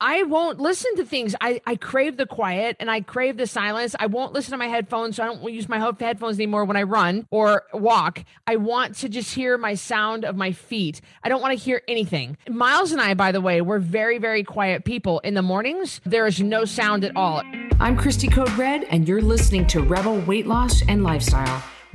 I won't listen to things. I, I crave the quiet and I crave the silence. I won't listen to my headphones. So I don't use my headphones anymore when I run or walk. I want to just hear my sound of my feet. I don't want to hear anything. Miles and I, by the way, we're very, very quiet people. In the mornings, there is no sound at all. I'm Christy Code Red, and you're listening to Rebel Weight Loss and Lifestyle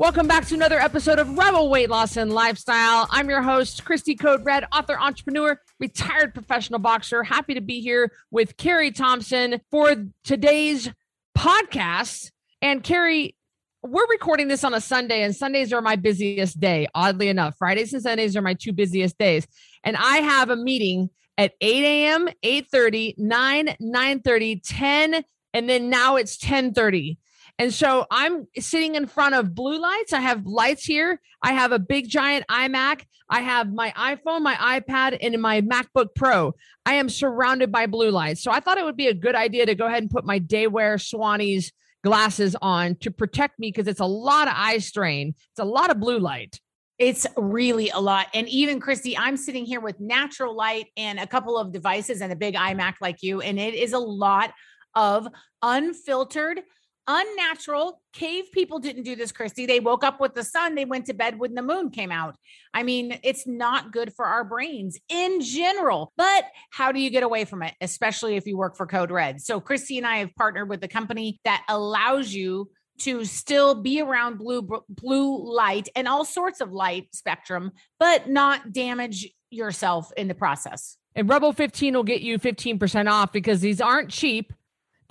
Welcome back to another episode of Rebel Weight Loss and Lifestyle. I'm your host, Christy Code Red, author, entrepreneur, retired professional boxer. Happy to be here with Carrie Thompson for today's podcast. And Carrie, we're recording this on a Sunday, and Sundays are my busiest day, oddly enough. Fridays and Sundays are my two busiest days. And I have a meeting at 8 a.m., 8 30, 9, 9 30, 10, and then now it's 10 30 and so I'm sitting in front of blue lights. I have lights here. I have a big giant iMac. I have my iPhone, my iPad, and my MacBook Pro. I am surrounded by blue lights. So I thought it would be a good idea to go ahead and put my Daywear Swannies glasses on to protect me because it's a lot of eye strain. It's a lot of blue light. It's really a lot. And even Christy, I'm sitting here with natural light and a couple of devices and a big iMac like you. And it is a lot of unfiltered unnatural. Cave people didn't do this, Christy. They woke up with the sun, they went to bed when the moon came out. I mean, it's not good for our brains in general. But how do you get away from it, especially if you work for Code Red? So, Christy and I have partnered with a company that allows you to still be around blue blue light and all sorts of light spectrum but not damage yourself in the process. And Rebel 15 will get you 15% off because these aren't cheap.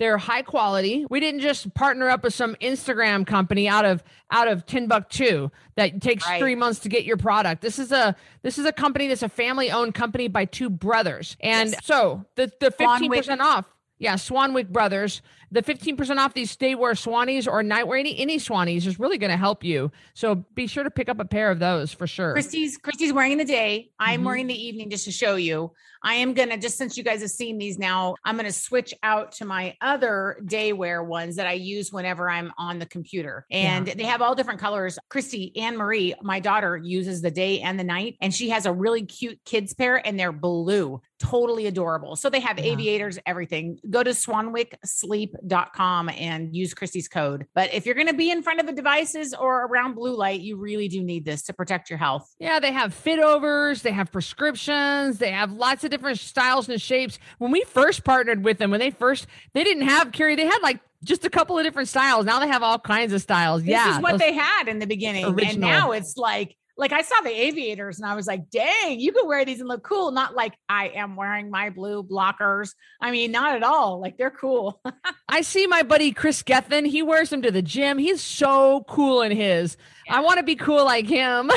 They're high quality. We didn't just partner up with some Instagram company out of out of Timbuktu that takes right. three months to get your product. This is a this is a company that's a family owned company by two brothers. And yes. so the the fifteen percent off. Yeah, Swanwick Brothers the 15% off these Daywear Swannies or nightwear, any, any Swannies is really going to help you. So be sure to pick up a pair of those for sure. Christy's Christy's wearing the day. I'm mm-hmm. wearing the evening just to show you. I am gonna just since you guys have seen these now, I'm gonna switch out to my other day wear ones that I use whenever I'm on the computer. And yeah. they have all different colors. Christy Anne Marie, my daughter, uses the day and the night, and she has a really cute kids pair, and they're blue, totally adorable. So they have yeah. aviators, everything. Go to Swanwick Sleep com and use Christy's code. But if you're going to be in front of the devices or around blue light, you really do need this to protect your health. Yeah, they have fit overs, they have prescriptions, they have lots of different styles and shapes. When we first partnered with them, when they first, they didn't have Carrie, they had like just a couple of different styles. Now they have all kinds of styles. This yeah. This is what they had in the beginning. Original. And now it's like like I saw the aviators and I was like, dang, you could wear these and look cool. Not like I am wearing my blue blockers. I mean, not at all. Like they're cool. I see my buddy Chris Gethin. He wears them to the gym. He's so cool in his. Yeah. I want to be cool like him.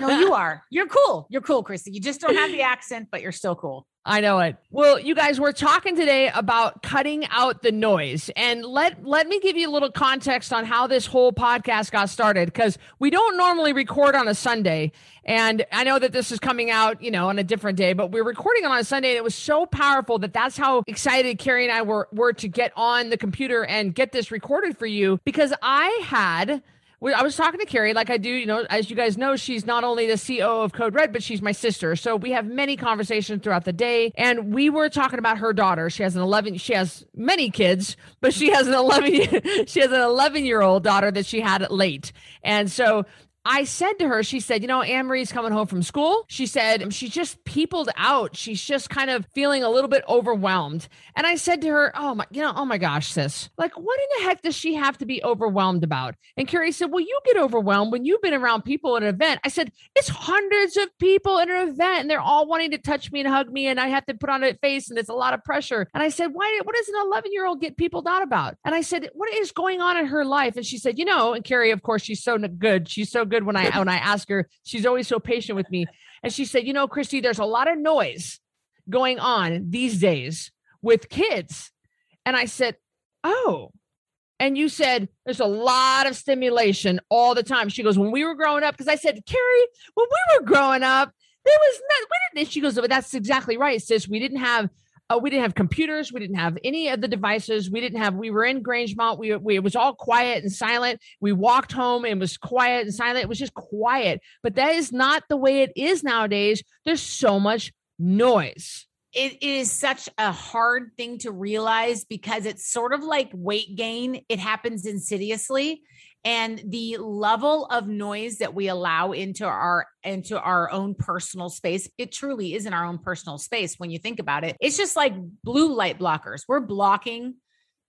no, you are. You're cool. You're cool, Christy. You just don't have the accent, but you're still cool. I know it. Well, you guys, we're talking today about cutting out the noise. And let let me give you a little context on how this whole podcast got started because we don't normally record on a Sunday. And I know that this is coming out, you know, on a different day, but we're recording on a Sunday and it was so powerful that that's how excited Carrie and I were were to get on the computer and get this recorded for you because I had I was talking to Carrie, like I do, you know, as you guys know, she's not only the CEO of Code Red, but she's my sister. So we have many conversations throughout the day. And we were talking about her daughter. She has an 11, she has many kids, but she has an 11, she has an 11 year old daughter that she had late. And so I said to her, she said, you know, Anne Marie's coming home from school. She said, she's just peopled out. She's just kind of feeling a little bit overwhelmed. And I said to her, oh my, you know, oh my gosh, sis, like what in the heck does she have to be overwhelmed about? And Carrie said, well, you get overwhelmed when you've been around people at an event. I said, it's hundreds of people at an event and they're all wanting to touch me and hug me. And I have to put on a face and it's a lot of pressure. And I said, why, what does an 11 year old get peopled out about? And I said, what is going on in her life? And she said, you know, and Carrie, of course, she's so good. She's so good good when I when I ask her. She's always so patient with me. And she said, "You know, Christy, there's a lot of noise going on these days with kids." And I said, "Oh, And you said there's a lot of stimulation all the time. She goes, when we were growing up, because I said, Carrie, when we were growing up, there was not, we didn't, she goes, but that's exactly right, sis. We didn't have uh, we didn't have computers. We didn't have any of the devices. We didn't have. We were in Grangemont. We, we it was all quiet and silent. We walked home and was quiet and silent. It was just quiet. But that is not the way it is nowadays. There's so much noise. It is such a hard thing to realize because it's sort of like weight gain. It happens insidiously and the level of noise that we allow into our into our own personal space it truly is in our own personal space when you think about it. It's just like blue light blockers. We're blocking.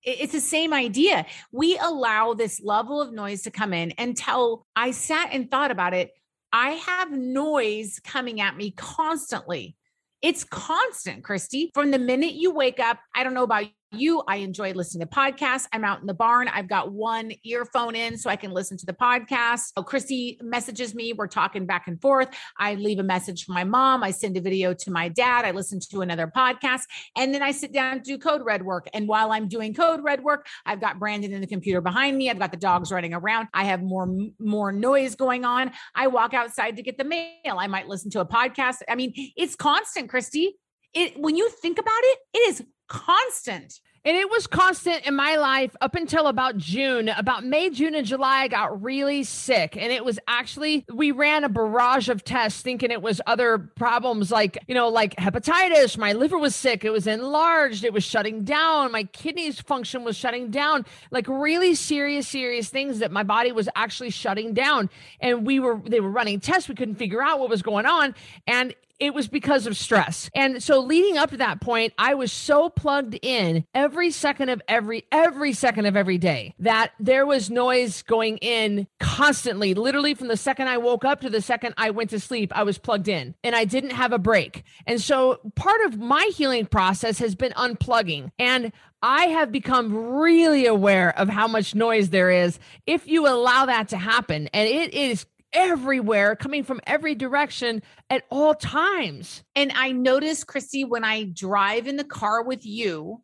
It's the same idea. We allow this level of noise to come in until i sat and thought about it. I have noise coming at me constantly. It's constant, Christy. From the minute you wake up, I don't know about you. I enjoy listening to podcasts. I'm out in the barn. I've got one earphone in so I can listen to the podcast. Oh, Christy messages me. We're talking back and forth. I leave a message for my mom. I send a video to my dad. I listen to another podcast. And then I sit down to do code red work. And while I'm doing code red work, I've got Brandon in the computer behind me. I've got the dogs running around. I have more, more noise going on. I walk outside to get the mail. I might listen to a podcast. I mean, it's constant, Christy. It, when you think about it, it is constant. And it was constant in my life up until about June. About May, June, and July, I got really sick. And it was actually, we ran a barrage of tests thinking it was other problems like, you know, like hepatitis. My liver was sick. It was enlarged. It was shutting down. My kidneys function was shutting down. Like really serious, serious things that my body was actually shutting down. And we were, they were running tests. We couldn't figure out what was going on. And it was because of stress. And so leading up to that point, I was so plugged in every second of every every second of every day that there was noise going in constantly. Literally from the second I woke up to the second I went to sleep, I was plugged in and I didn't have a break. And so part of my healing process has been unplugging. And I have become really aware of how much noise there is if you allow that to happen. And it is everywhere, coming from every direction at all times. And I notice, Christy, when I drive in the car with you,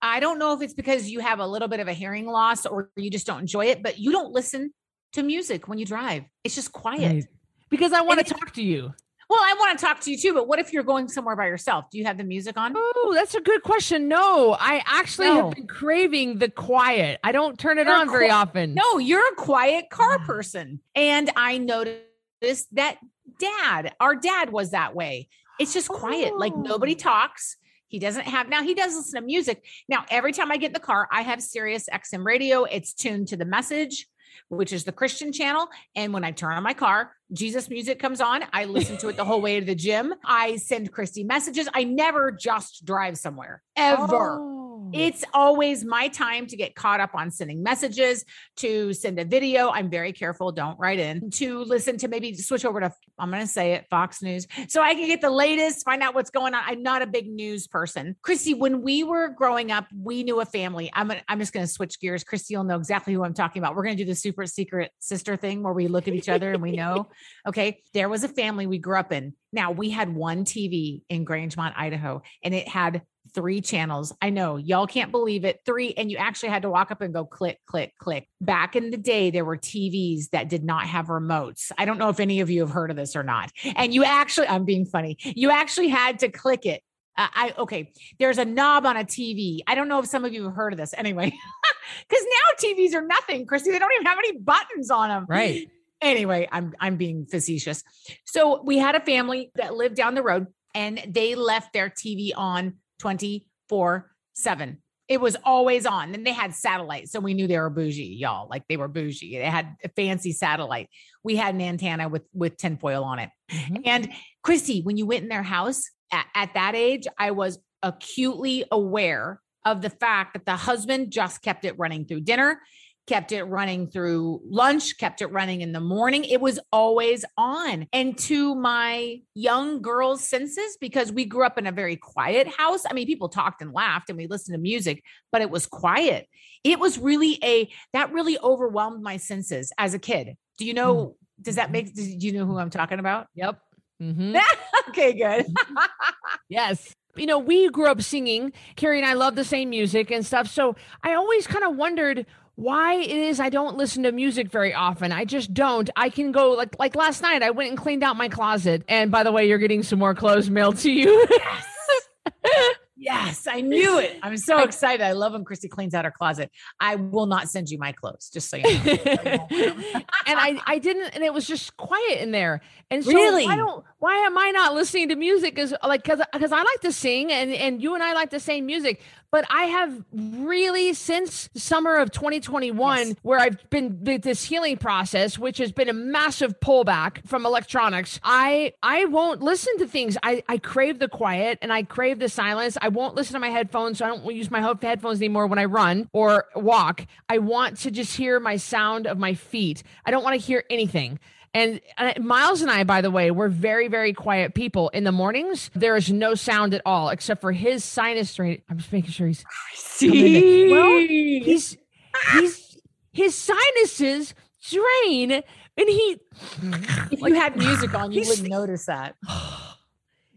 I don't know if it's because you have a little bit of a hearing loss or you just don't enjoy it, but you don't listen to music when you drive. It's just quiet. Right. Because I want to talk to you. Well, I want to talk to you too, but what if you're going somewhere by yourself? Do you have the music on? Oh, that's a good question. No, I actually no. have been craving the quiet. I don't turn it you're on very often. No, you're a quiet car ah. person. And I noticed that dad, our dad was that way. It's just quiet. Oh. Like nobody oh. talks. He doesn't have now he does listen to music. Now, every time I get in the car, I have Sirius XM radio. It's tuned to the message which is the Christian channel. And when I turn on my car, Jesus music comes on. I listen to it the whole way to the gym. I send Christy messages. I never just drive somewhere ever. Oh. It's always my time to get caught up on sending messages, to send a video. I'm very careful, don't write in, mm. to listen to maybe switch over to, I'm going to say it, Fox News, so I can get the latest, find out what's going on. I'm not a big news person. Christy, when we were growing up, we knew a family. I'm, gonna, I'm just going to switch gears. Christy will know exactly who I'm talking about. We're going to do the super secret sister thing where we look at each other and we know, okay, there was a family we grew up in. Now we had one TV in Grangemont, Idaho, and it had three channels. I know y'all can't believe it. Three, and you actually had to walk up and go click, click, click. Back in the day, there were TVs that did not have remotes. I don't know if any of you have heard of this or not. And you actually, I'm being funny, you actually had to click it. Uh, I okay. There's a knob on a TV. I don't know if some of you have heard of this. Anyway, because now TVs are nothing, Christy. They don't even have any buttons on them. Right. Anyway, I'm I'm being facetious. So we had a family that lived down the road, and they left their TV on 24 7. It was always on. And they had satellite. So we knew they were bougie, y'all. Like they were bougie. They had a fancy satellite. We had an antenna with with tinfoil on it. Mm-hmm. And Christy, when you went in their house at, at that age, I was acutely aware of the fact that the husband just kept it running through dinner kept it running through lunch, kept it running in the morning. It was always on. And to my young girl's senses, because we grew up in a very quiet house. I mean, people talked and laughed and we listened to music, but it was quiet. It was really a, that really overwhelmed my senses as a kid. Do you know, mm-hmm. does that make, do you know who I'm talking about? Yep. Mm-hmm. okay, good. yes you know, we grew up singing. Carrie and I love the same music and stuff. So I always kind of wondered why it is I don't listen to music very often. I just don't. I can go like like last night I went and cleaned out my closet. And by the way, you're getting some more clothes mailed to you. Yes. Yes, I knew it. I'm so excited. I love when Christy cleans out her closet. I will not send you my clothes, just so you know. and I, I didn't, and it was just quiet in there. And so Really? why don't, why am I not listening to music? Is like, cause, cause I like to sing and, and you and I like the same music, but I have really since summer of 2021, Yes. where I've been th- this healing process, which has been a massive pullback from electronics. I, I won't listen to things. I, I crave the quiet and I crave the silence. I won't listen to my headphones. So I don't use my headphones anymore when I run or walk. I want to just hear my sound of my feet. I don't want to hear anything. And uh, Miles and I, by the way, we're very, very quiet people. In the mornings, there is no sound at all except for his sinus drain. I'm just making sure he's I See, Well, he's he's his sinuses drain, and he. if you had music on, you wouldn't notice that.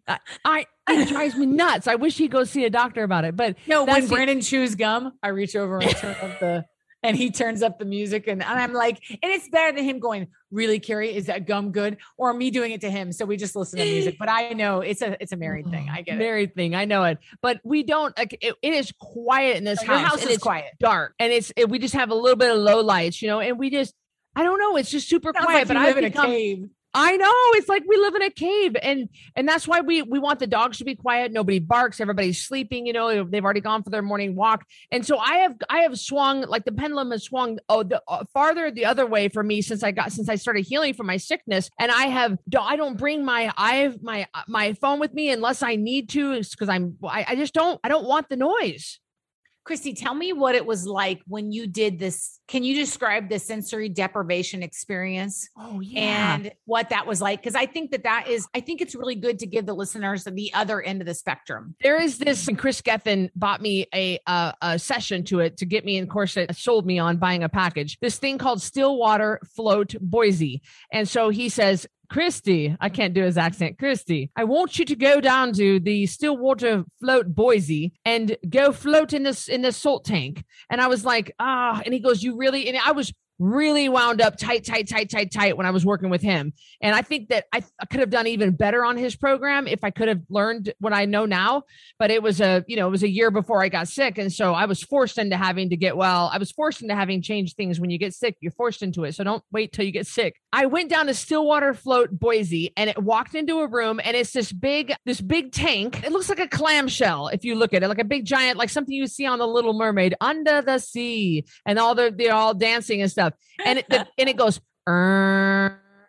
I, I it drives me nuts. I wish he'd go see a doctor about it, but No, when. Brandon chews gum, I reach over and turn up the, and he turns up the music, and, and I'm like, and it's better than him going, "Really, Carrie, is that gum good?" Or me doing it to him. So we just listen to music. But I know it's a it's a married thing. I get it. married thing. I know it, but we don't. Like it, it is quiet in this Your house. house and is it's quiet. dark, and it's it, we just have a little bit of low lights, you know, and we just. I don't know. It's just super Sounds quiet, like but I've live in a become, cave. I know it's like we live in a cave, and and that's why we we want the dogs to be quiet. Nobody barks. Everybody's sleeping. You know, they've already gone for their morning walk, and so I have I have swung like the pendulum has swung oh the uh, farther the other way for me since I got since I started healing from my sickness, and I have I don't bring my I have my uh, my phone with me unless I need to because I'm I, I just don't I don't want the noise. Christy, tell me what it was like when you did this. Can you describe the sensory deprivation experience? Oh yeah. and what that was like because i think that that is i think it's really good to give the listeners the other end of the spectrum there is this and chris gethin bought me a, a a session to it to get me and of course it sold me on buying a package this thing called stillwater float boise and so he says Christy, I can't do his accent. Christy, I want you to go down to the Stillwater Float Boise and go float in this in this salt tank. And I was like, ah, and he goes, You really and I was really wound up tight, tight, tight, tight, tight when I was working with him. And I think that I, I could have done even better on his program if I could have learned what I know now. But it was a, you know, it was a year before I got sick. And so I was forced into having to get well. I was forced into having changed things when you get sick. You're forced into it. So don't wait till you get sick. I went down to Stillwater Float Boise and it walked into a room and it's this big, this big tank. It looks like a clamshell if you look at it, like a big giant, like something you see on the Little Mermaid under the sea, and all the they're all dancing and stuff. And it the, and it goes.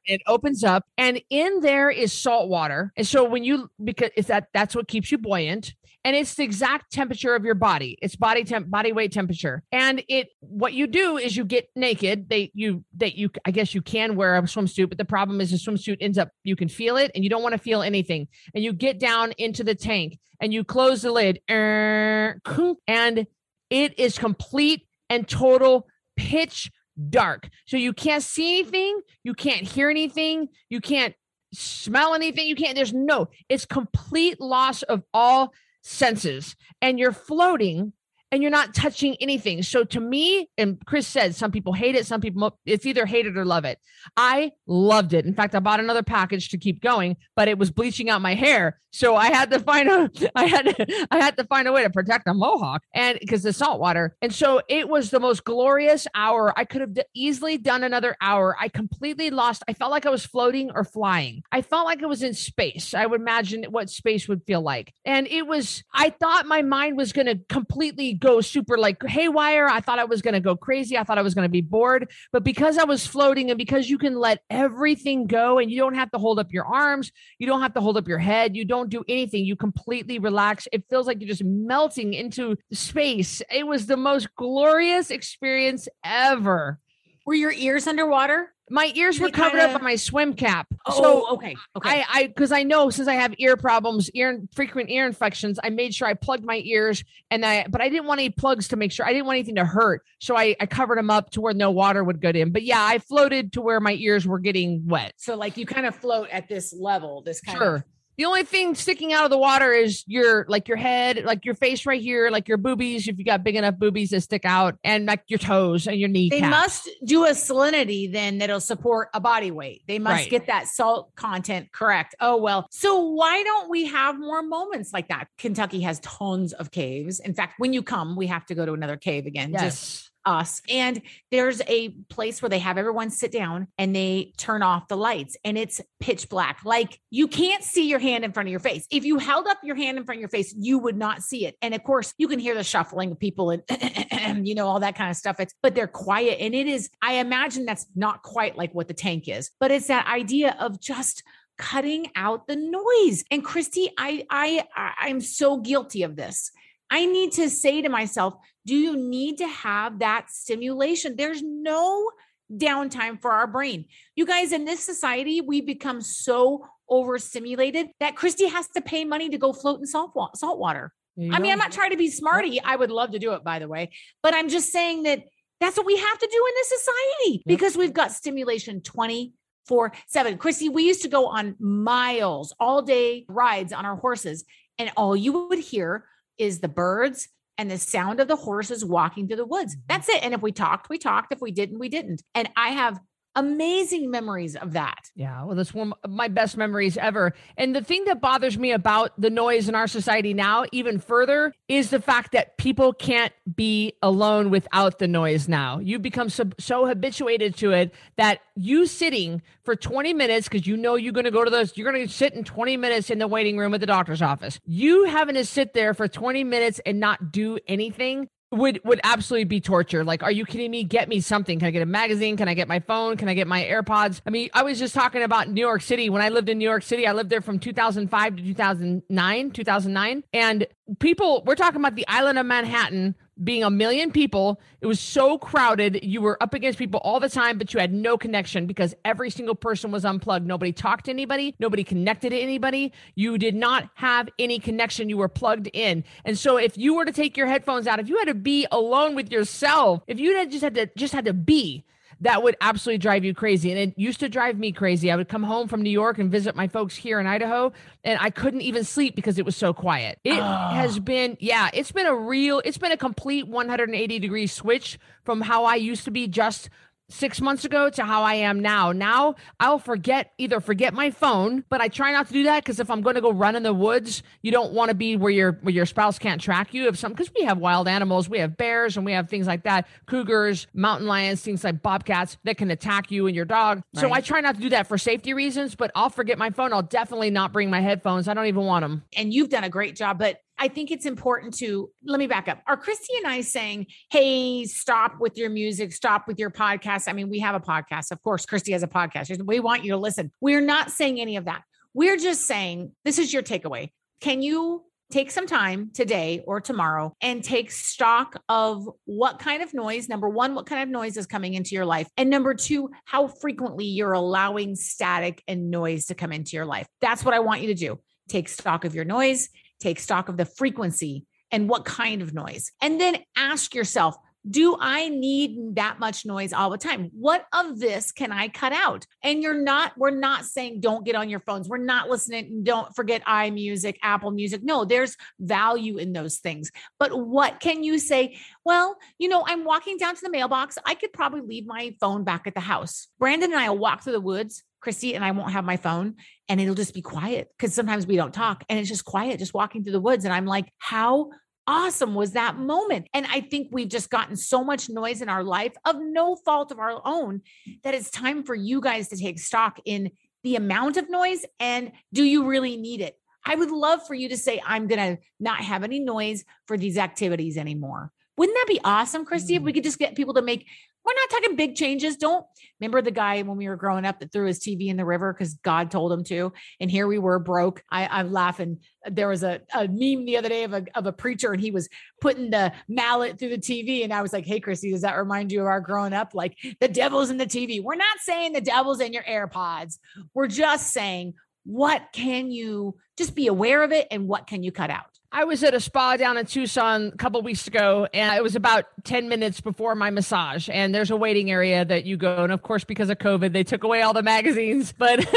It opens up, and in there is salt water. And so when you because it's that that's what keeps you buoyant and it's the exact temperature of your body it's body temp body weight temperature and it what you do is you get naked they you that you i guess you can wear a swimsuit but the problem is the swimsuit ends up you can feel it and you don't want to feel anything and you get down into the tank and you close the lid and it is complete and total pitch dark. So you can't see anything you can't hear anything you can't smell anything you can't there's no it's complete loss of all senses. And you're floating and you're not touching anything. So to me, and Chris said some people hate it, some people it's either hate it or love it. I loved it. In fact, I bought another package to keep going, but it was bleaching out my hair. So I had to find a I had I had to find a way to protect a mohawk and because the salt water. And so it was the most glorious hour. I could have d- easily done another hour. I completely lost. I felt like I was floating or flying. I felt like I was in space. I would imagine what space would feel like. And it was I thought my mind was going to completely go super like haywire. I thought I was going to go crazy. I thought I was going to be bored. But because I was floating and because you can let everything go and you don't have to hold up your arms, you don't have to hold up your head, you don't do anything, you completely relax. It feels like you're just melting into space. It was the most glorious experience ever. Were your ears underwater? My ears were covered up kinda- by my swim cap. Oh, so okay. Okay. I, I, because I know since I have ear problems, ear frequent ear infections, I made sure I plugged my ears, and I, but I didn't want any plugs to make sure I didn't want anything to hurt, so I, I covered them up to where no water would go in. But yeah, I floated to where my ears were getting wet. so like you kind of float at this level, this kind Sure. of The only thing sticking out of the water is your like your head, like your face right here, like your boobies, if you got big enough boobies that stick out, and like your toes and your knee. They must do a salinity then that'll support a body weight. They must right. get that salt content correct. Oh well. So why don't we have more moments like that? Kentucky has tons of caves. In fact, when you come, we have to go to another cave again. Yes. Just us. And there's a place where they have everyone sit down and they turn off the lights and it's pitch black. Like you can't see your hand in front of your face. If you held up your hand in front of your face, you would not see it. And of course, you can hear the shuffling of people and you know all that kind of stuff. It's but they're quiet and it is I imagine that's not quite like what the tank is, but it's that idea of just cutting out the noise. And Christy, I I I'm so guilty of this. I need to say to myself, do you need to have that stimulation? There's no downtime for our brain. You guys, in this society, we become so overstimulated that Christy has to pay money to go float in salt, wa- salt water. I mean, I'm not trying to be smarty. I would love to do it, by the way, but I'm just saying that that's what we have to do in this society because we've got stimulation 24 7. Christy, we used to go on miles, all day rides on our horses, and all you would hear is the birds and the sound of the horses walking through the woods. Mm-hmm. That's it. And if we talked, we talked. If we didn't, we didn't. And I have amazing memories of that. Yeah, well, that's one of my best memories ever. And the thing that bothers me about the noise in our society now, even further, is the fact that people can't be alone without the noise now. You become so, so habituated to it that you sitting for 20 minutes, because you know you're going to go to those, you're going to sit in 20 minutes in the waiting room at the doctor's office. You having to sit there for 20 minutes and not do anything would would absolutely be torture. Like, are you kidding me? Get me something. Can I get a magazine? Can I get my phone? Can I get my AirPods? I mean, I was just talking about New York City. When I lived in New York City, I lived there from 2005 to 2009, 2009. And people, we're talking about the island of Manhattan being a million people. It was so crowded. You were up against people all the time, but you had no connection because every single person was unplugged. Nobody talked to anybody, nobody connected to anybody. You did not have any connection. You were plugged in. And so if you were to take your headphones out, if you had to be alone with yourself, if you had just had to just had to be that would absolutely drive you crazy. And it used to drive me crazy. I would come home from New York and visit my folks here in Idaho, and I couldn't even sleep because it was so quiet. It oh. has been, yeah, it's been a real, it's been a complete 180 degree switch from how I used to be just six months ago to how I am now. Now I'll forget either forget my phone, but I try not to do that because if I'm going to go run in the woods, you don't want to be where your where your spouse can't track you. If some because we have wild animals, we have bears and we have things like that, cougars, mountain lions, things like bobcats that can attack you and your dog. Right. So I try not to do that for safety reasons. But I'll forget my phone. I'll definitely not bring my headphones. I don't even want them. And you've done a great job, but I think it's important to let me back up. Are Christy and I saying, hey, stop with your music, stop with your podcast? I mean, we have a podcast. Of course, Christy has a podcast. We want you to listen. We're not saying any of that. We're just saying this is your takeaway. Can you take some time today or tomorrow and take stock of what kind of noise, number one, what kind of noise is coming into your life? And number two, how frequently you're allowing static and noise to come into your life. That's what I want you to do. Take stock of your noise take stock of the frequency and what kind of noise. And then ask yourself, do I need that much noise all the time? What of this can I cut out? And you're not, we're not saying don't get on your phones. We're not listening. Don't forget iMusic, Apple Music. No, there's value in those things. But what can you say? Well, you know, I'm walking down to the mailbox. I could probably leave my phone back at the house. Brandon and I will walk through the woods Christy and I won't have my phone and it'll just be quiet because sometimes we don't talk and it's just quiet, just walking through the woods. And I'm like, how awesome was that moment? And I think we've just gotten so much noise in our life of no fault of our own that it's time for you guys to take stock in the amount of noise and do you really need it? I would love for you to say, I'm going to not have any noise for these activities anymore. Wouldn't that be awesome, Christy? Mm. If we could just get people to make we're not talking big changes. Don't remember the guy when we were growing up that threw his TV in the river because God told him to. And here we were broke. I, I'm laughing. There was a, a meme the other day of a, of a preacher and he was putting the mallet through the TV. And I was like, hey, Chrissy, does that remind you of our growing up? Like the devil's in the TV. We're not saying the devil's in your AirPods. We're just saying, what can you just be aware of it and what can you cut out? I was at a spa down in Tucson a couple weeks ago, and it was about 10 minutes before my massage. And there's a waiting area that you go. And of course, because of COVID, they took away all the magazines. But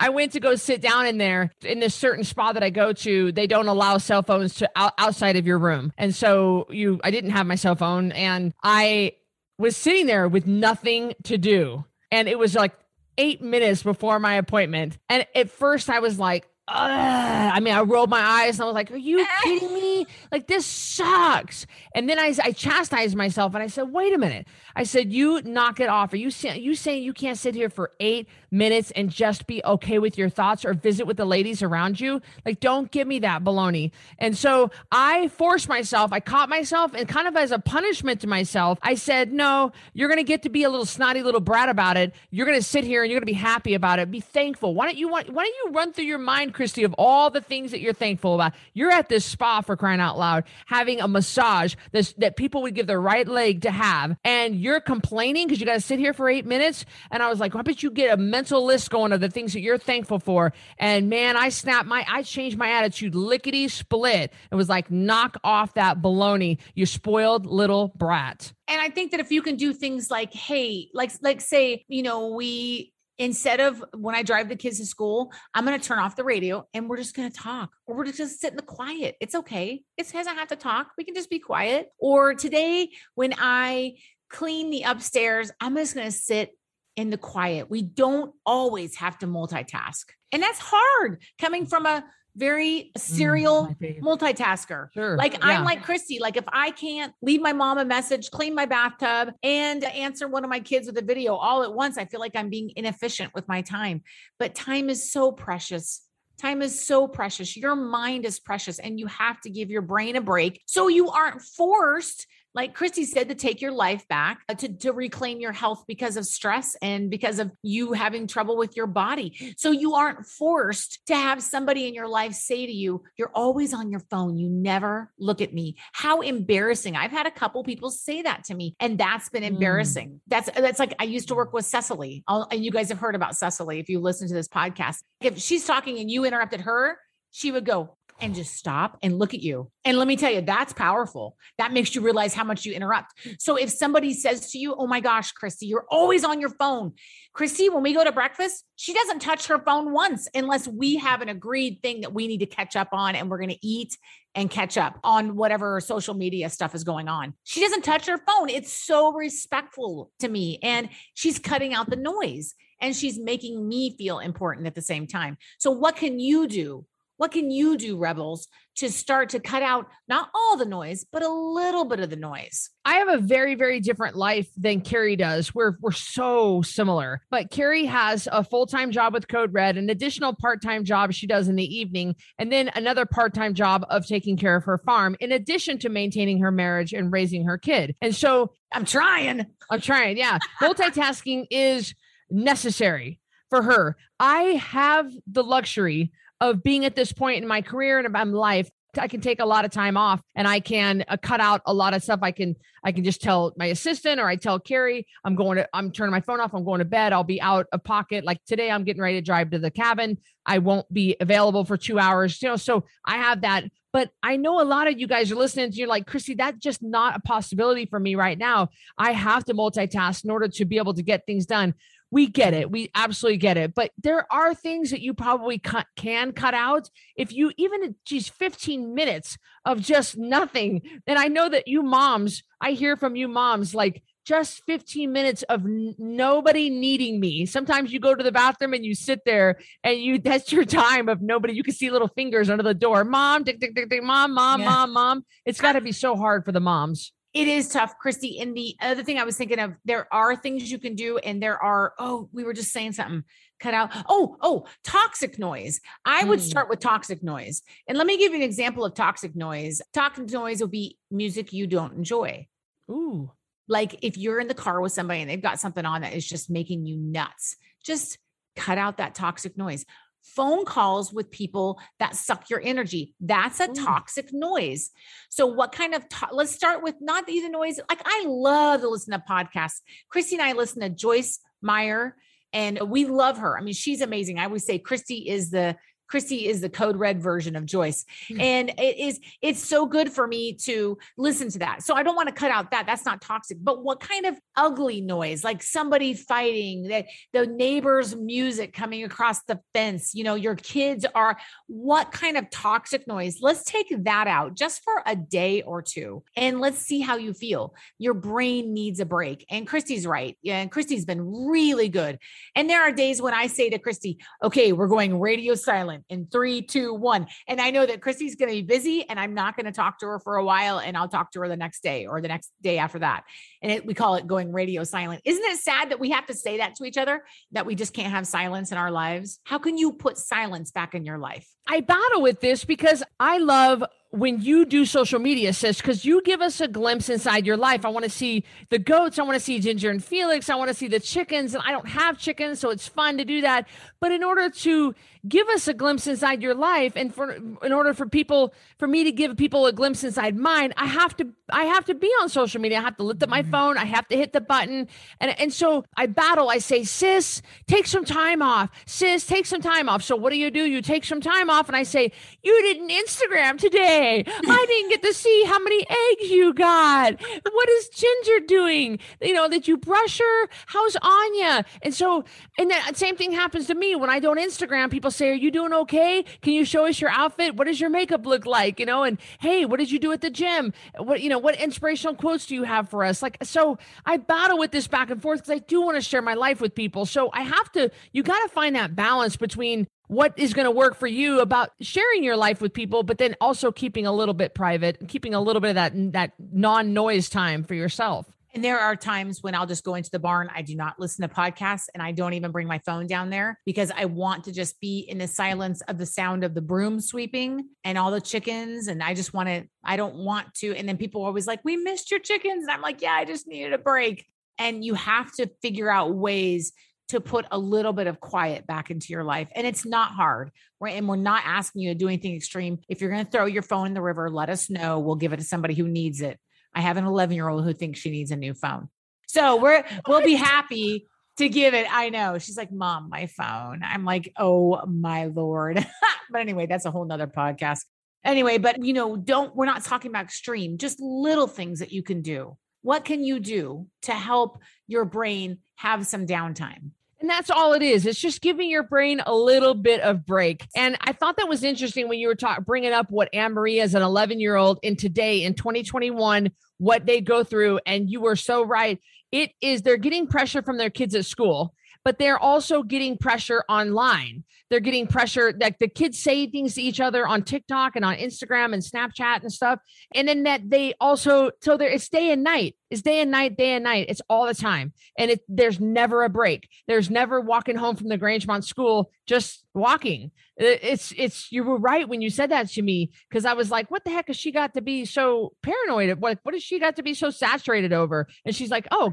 I went to go sit down in there in this certain spa that I go to. They don't allow cell phones to out, outside of your room, and so you, I didn't have my cell phone, and I was sitting there with nothing to do, and it was like eight minutes before my appointment, and at first I was like, I mean, I rolled my eyes and I was like, Are you kidding me? Like, this sucks. And then I, I chastised myself and I said, Wait a minute. I said, You knock it off. Are you, you saying you can't sit here for eight minutes and just be okay with your thoughts or visit with the ladies around you? Like, don't give me that baloney. And so I forced myself, I caught myself, and kind of as a punishment to myself, I said, No, you're going to get to be a little snotty little brat about it. You're going to sit here and you're going to be happy about it. Be thankful. Why don't you want, why don't you run through your mind, Christy, of all the things that you're thankful about? You're at this spa for crying out loud, having a massage this, that people would give their right leg to have. And you're complaining because you got to sit here for eight minutes. And I was like, I bet you get a mental list going of the things that you're thankful for. And man, I snapped my, I changed my attitude lickety split. It was like, knock off that baloney, you spoiled little brat. And I think that if you can do things like, hey, like, like say, you know, we instead of when I drive the kids to school, I'm going to turn off the radio and we're just going to talk or we're just going to sit in the quiet. It's okay. It doesn't have to talk. We can just be quiet. Or today, when I clean the upstairs. I'm just going to sit in the quiet. We don't always have to multitask. And that's hard coming from a very mm, serial mm, multitasker. Sure. Like yeah. I'm like Christy, like if I can't leave my mom a message, clean my bathtub and answer one of my kids with a video all at once, I feel like I'm being inefficient with my time. But time is so precious. Time is so precious. Your mind is precious and you have to give your brain a break so you aren't forced like Christy said, to take your life back, uh, to, to reclaim your health because of stress and because of you having trouble with your body. So you aren't forced to have somebody in your life say to you, You're always on your phone. You never look at me. How embarrassing. I've had a couple people say that to me, and that's been mm. embarrassing. Mm. That's that's like I used to work with Cecily. I'll, and you guys have heard about Cecily if you listen to this podcast. If she's talking and you interrupted her, she would go, and just stop and look at you. And let me tell you, that's powerful. That makes you realize how much you interrupt. So if somebody says to you, Oh my gosh, Christy, you're always on your phone. Christy, when we go to breakfast, she doesn't touch her phone once unless we have an agreed thing that we need to catch up on and we're going to eat and catch up on whatever social media stuff is going on. She doesn't touch her phone. It's so respectful to me. And she's cutting out the noise and she's making me feel important at the same time. So, what can you do what can you do, Rebels, to start to cut out not all the noise, but a little bit of the noise? I have a very, very different life than Carrie does. We're we're so similar. But Carrie has a full-time job with Code Red, an additional part-time job she does in the evening, and then another part-time job of taking care of her farm, in addition to maintaining her marriage and raising her kid. And so I'm trying. I'm trying. Yeah. Multitasking is necessary for her. I have the luxury of being at this point in my career and my life I can take a lot of time off and I can uh, cut out a lot of stuff. I can I can just tell my assistant or I tell Carrie I'm going to I'm turning my phone off. I'm going to bed. I'll be out of pocket. Like today, I'm getting ready to drive to the cabin. I won't be available for two hours. You know, so I have that. But I know a lot of you guys are listening to you're like, Christy, that's just not a possibility for me right now. I have to multitask in order to be able to get things done we get it. We absolutely get it. But there are things that you probably cut, can cut out if you even just 15 minutes of just nothing. And I know that you moms, I hear from you moms like just 15 minutes of n- nobody needing me. Sometimes you go to the bathroom and you sit there and you that's your time of nobody. You can see little fingers under the door. Mom, dick, dick, dick, dick, mom, mom, yeah. mom, mom. It's got to be so hard for the moms it is tough, Christy. And the other thing I was thinking of, there are things you can do, and there are, oh, we were just saying something, cut out. Oh, oh, toxic noise. I mm. would start with toxic noise. And let me give you an example of toxic noise. Toxic noise will be music you don't enjoy. Ooh. Like if you're in the car with somebody and they've got something on that is just making you nuts, just cut out that toxic noise phone calls with people that suck your energy. That's a mm. toxic noise. So, what kind of, to- let's start with not the noise. Like, I love to listen to podcasts. Christy and I listen to Joyce Meyer, and we love her. I mean, she's amazing. I always say Christy is the Christy is the code red version of Joyce. Mm. And it is, it's so good for me to listen to that. So I don't want to cut out that. That's not toxic. But what kind of ugly noise, like somebody fighting, that the neighbor's music coming across the fence, you know, your kids are, what kind of toxic noise? Let's take that out just for a day or two and let's see how you feel. Your brain needs a break. And Christy's right. Yeah. And Christy's been really good. And there are days when I say to Christy, okay, we're going radio silent in three, two, one. And I know that Christy's going to be busy and I'm not going to talk to her for a while and I'll talk to her the next day or the next day after that. And it, we call it going radio silent. Isn't it sad that we have to say that to each other, that we just can't have silence in our lives? How can you put silence back in your life? I battle with this because I love when you do social media, sis, because you give us a glimpse inside your life. I want to see the goats. I want to see Ginger and Felix. I want to see the chickens. And I don't have chickens, so it's fun to do that. But in order to give us a glimpse inside your life, and for in order for people, for me to give people a glimpse inside mine, I have to, I have to be on social media. I have to lift up my mm-hmm. phone. I have to hit the button, and and so I battle. I say, sis, take some time off. Sis, take some time off. So what do you do? You take some time off, and I say, you didn't Instagram today. I didn't get to see how many eggs you got. What is Ginger doing? You know, did you brush her? How's Anya? And so, and that same thing happens to me when I don't Instagram. People say, Are you doing okay? Can you show us your outfit? What does your makeup look like? You know, and hey, what did you do at the gym? What, you know, what inspirational quotes do you have for us? Like, so I battle with this back and forth because I do want to share my life with people. So I have to, you got to find that balance between what is going to work for you about sharing your life with people but then also keeping a little bit private keeping a little bit of that that non-noise time for yourself and there are times when I'll just go into the barn. I do not listen to podcasts and I don't even bring my phone down there because I want to just be in the silence of the sound of the broom sweeping and all the chickens. And I just want to, I don't want to. And then people are always like, we missed your chickens. And I'm like, yeah, I just needed a break. And you have to figure out ways to put a little bit of quiet back into your life. And it's not hard, right? And we're not asking you to do anything extreme. If you're going to throw your phone in the river, let us know. We'll give it to somebody who needs it. I have an 11 year old who thinks she needs a new phone. So we're, we'll be happy to give it. I know. She's like, Mom, my phone. I'm like, Oh my Lord. but anyway, that's a whole nother podcast. Anyway, but you know, don't, we're not talking about extreme, just little things that you can do. What can you do to help your brain have some downtime? And that's all it is. It's just giving your brain a little bit of break. And I thought that was interesting when you were talking, bringing up what Anne Marie as an 11 year old in today in 2021, what they go through. And you were so right. It is, they're getting pressure from their kids at school, but they're also getting pressure online. They're getting pressure like the kids say things to each other on TikTok and on Instagram and Snapchat and stuff. And then that they also, so there it's day and night. It's day and night, day and night. It's all the time. And it there's never a break. There's never walking home from the Grangemont school, just walking. It's it's you were right when you said that to me because I was like, what the heck has she got to be so paranoid? What what has she got to be so saturated over? And she's like, oh,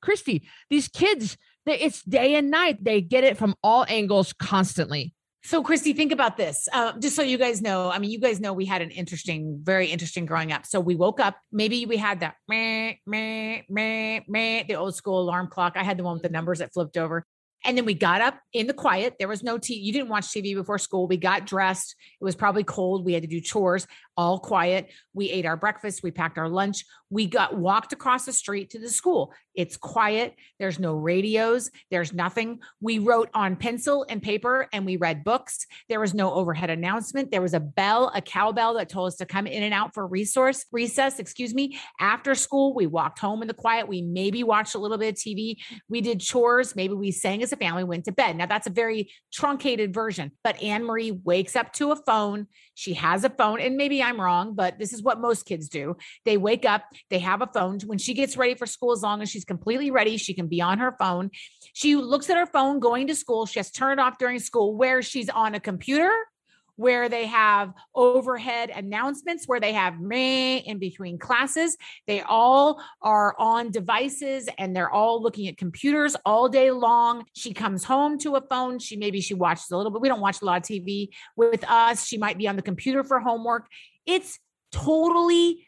Christy, these kids, it's day and night. They get it from all angles constantly. So, Christy, think about this. Uh, just so you guys know, I mean, you guys know we had an interesting, very interesting growing up. So we woke up. Maybe we had that meh, meh, meh, meh, the old school alarm clock. I had the one with the numbers that flipped over. And then we got up in the quiet. There was no TV. You didn't watch TV before school. We got dressed. It was probably cold. We had to do chores, all quiet. We ate our breakfast. We packed our lunch. We got walked across the street to the school. It's quiet. There's no radios. There's nothing. We wrote on pencil and paper and we read books. There was no overhead announcement. There was a bell, a cowbell that told us to come in and out for resource recess, excuse me. After school, we walked home in the quiet. We maybe watched a little bit of TV. We did chores. Maybe we sang as a family, went to bed. Now that's a very truncated version, but Anne Marie wakes up to a phone. She has a phone, and maybe I'm wrong, but this is what most kids do. They wake up, they have a phone. When she gets ready for school, as long as she's completely ready, she can be on her phone. She looks at her phone going to school. She has turned off during school where she's on a computer where they have overhead announcements, where they have me in between classes. They all are on devices and they're all looking at computers all day long. She comes home to a phone. She maybe she watches a little bit. We don't watch a lot of TV with us. She might be on the computer for homework. It's totally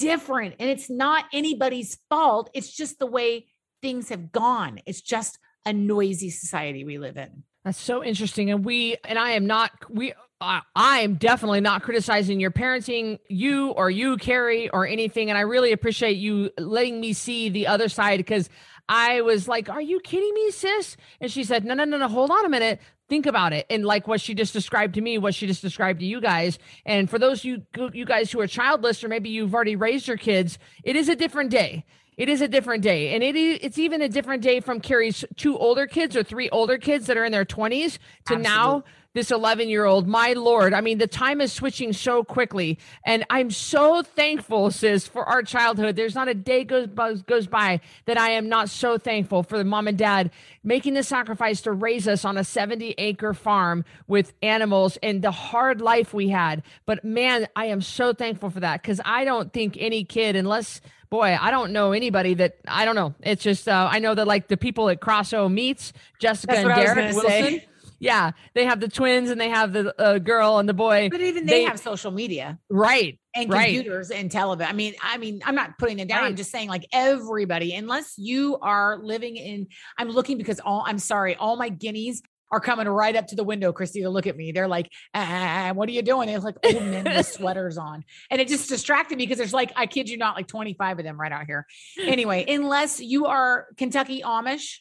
different and it's not anybody's fault. It's just the way things have gone. It's just a noisy society we live in. That's so interesting. And we, and I am not, we, I am definitely not criticizing your parenting, you or you, Carrie, or anything. And I really appreciate you letting me see the other side because I was like, Are you kidding me, sis? And she said, No, no, no, no, hold on a minute. Think about it. And like what she just described to me, what she just described to you guys. And for those you you guys who are childless, or maybe you've already raised your kids, it is a different day it is a different day and it is, it's even a different day from carrie's two older kids or three older kids that are in their 20s to Absolutely. now this 11 year old. My Lord. I mean, the time is switching so quickly. And I'm so thankful, sis, for our childhood. There's not a day goes, goes by that I am not so thankful for the mom and dad making the sacrifice to raise us on a 70 acre farm with animals and the hard life we had. But man, I am so thankful for that because I don't think any kid, unless boy, I don't know anybody that I don't know. It's just uh, I know that like the people at Crosso meets Jessica That's and Derek Wilson. Say. Yeah, they have the twins and they have the uh, girl and the boy. But even they, they have social media, right? And right. computers and television. I mean, I mean, I'm not putting it down. Right. I'm just saying, like everybody, unless you are living in. I'm looking because all. I'm sorry, all my guineas are coming right up to the window, Christy, to look at me. They're like, ah, "What are you doing?" They're like old men with sweaters on, and it just distracted me because there's like, I kid you not, like 25 of them right out here. Anyway, unless you are Kentucky Amish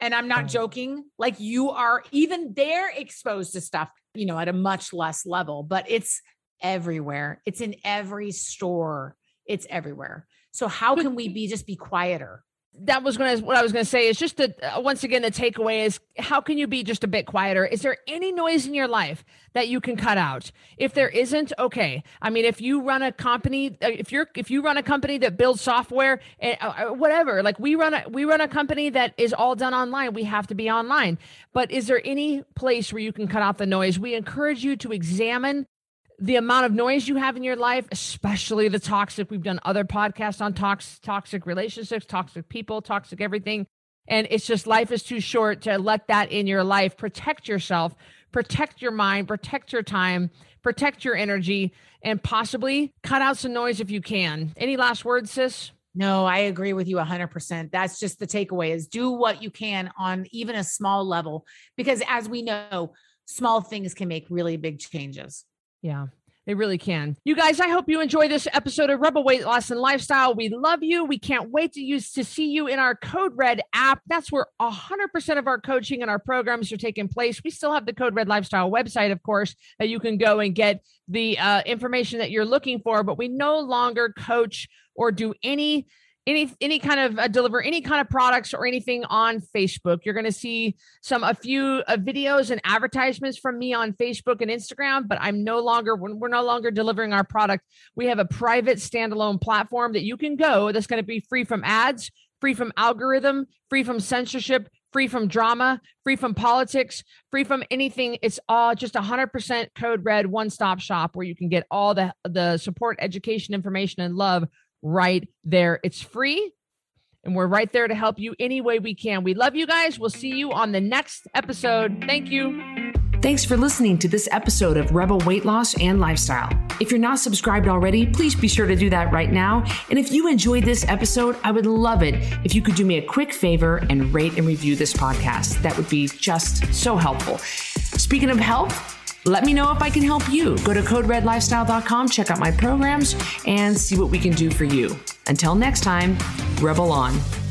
and I'm not mm. joking. Like you are even they're exposed to stuff, you know, at a much less level, but it's everywhere. It's in every store. It's everywhere. So how can we be just be quieter? That was going to what I was going to say is just that uh, once again the takeaway is how can you be just a bit quieter? Is there any noise in your life that you can cut out? If there isn't, okay. I mean, if you run a company, uh, if you're if you run a company that builds software and uh, uh, whatever, like we run a we run a company that is all done online, we have to be online. But is there any place where you can cut out the noise? We encourage you to examine the amount of noise you have in your life, especially the toxic. We've done other podcasts on tox, toxic relationships, toxic people, toxic everything. And it's just life is too short to let that in your life. Protect yourself, protect your mind, protect your time, protect your energy, and possibly cut out some noise if you can. Any last words, sis? No, I agree with you 100%. That's just the takeaway is do what you can on even a small level because as we know, small things can make really big changes. Yeah. They really can. You guys, I hope you enjoy this episode of Rebel Weight Loss and Lifestyle. We love you. We can't wait to use to see you in our Code Red app. That's where 100% of our coaching and our programs are taking place. We still have the Code Red Lifestyle website, of course, that you can go and get the uh, information that you're looking for, but we no longer coach or do any any any kind of uh, deliver any kind of products or anything on Facebook. You're going to see some a few uh, videos and advertisements from me on Facebook and Instagram, but I'm no longer we're no longer delivering our product. We have a private standalone platform that you can go that's going to be free from ads, free from algorithm, free from censorship, free from drama, free from politics, free from anything. It's all just 100% code red one stop shop where you can get all the the support, education, information and love right there. It's free and we're right there to help you any way we can. We love you guys. We'll see you on the next episode. Thank you. Thanks for listening to this episode of Rebel Weight Loss and Lifestyle. If you're not subscribed already, please be sure to do that right now. And if you enjoyed this episode, I would love it if you could do me a quick favor and rate and review this podcast. That would be just so helpful. Speaking of help, let me know if I can help you. Go to coderedlifestyle.com, check out my programs, and see what we can do for you. Until next time, Rebel on.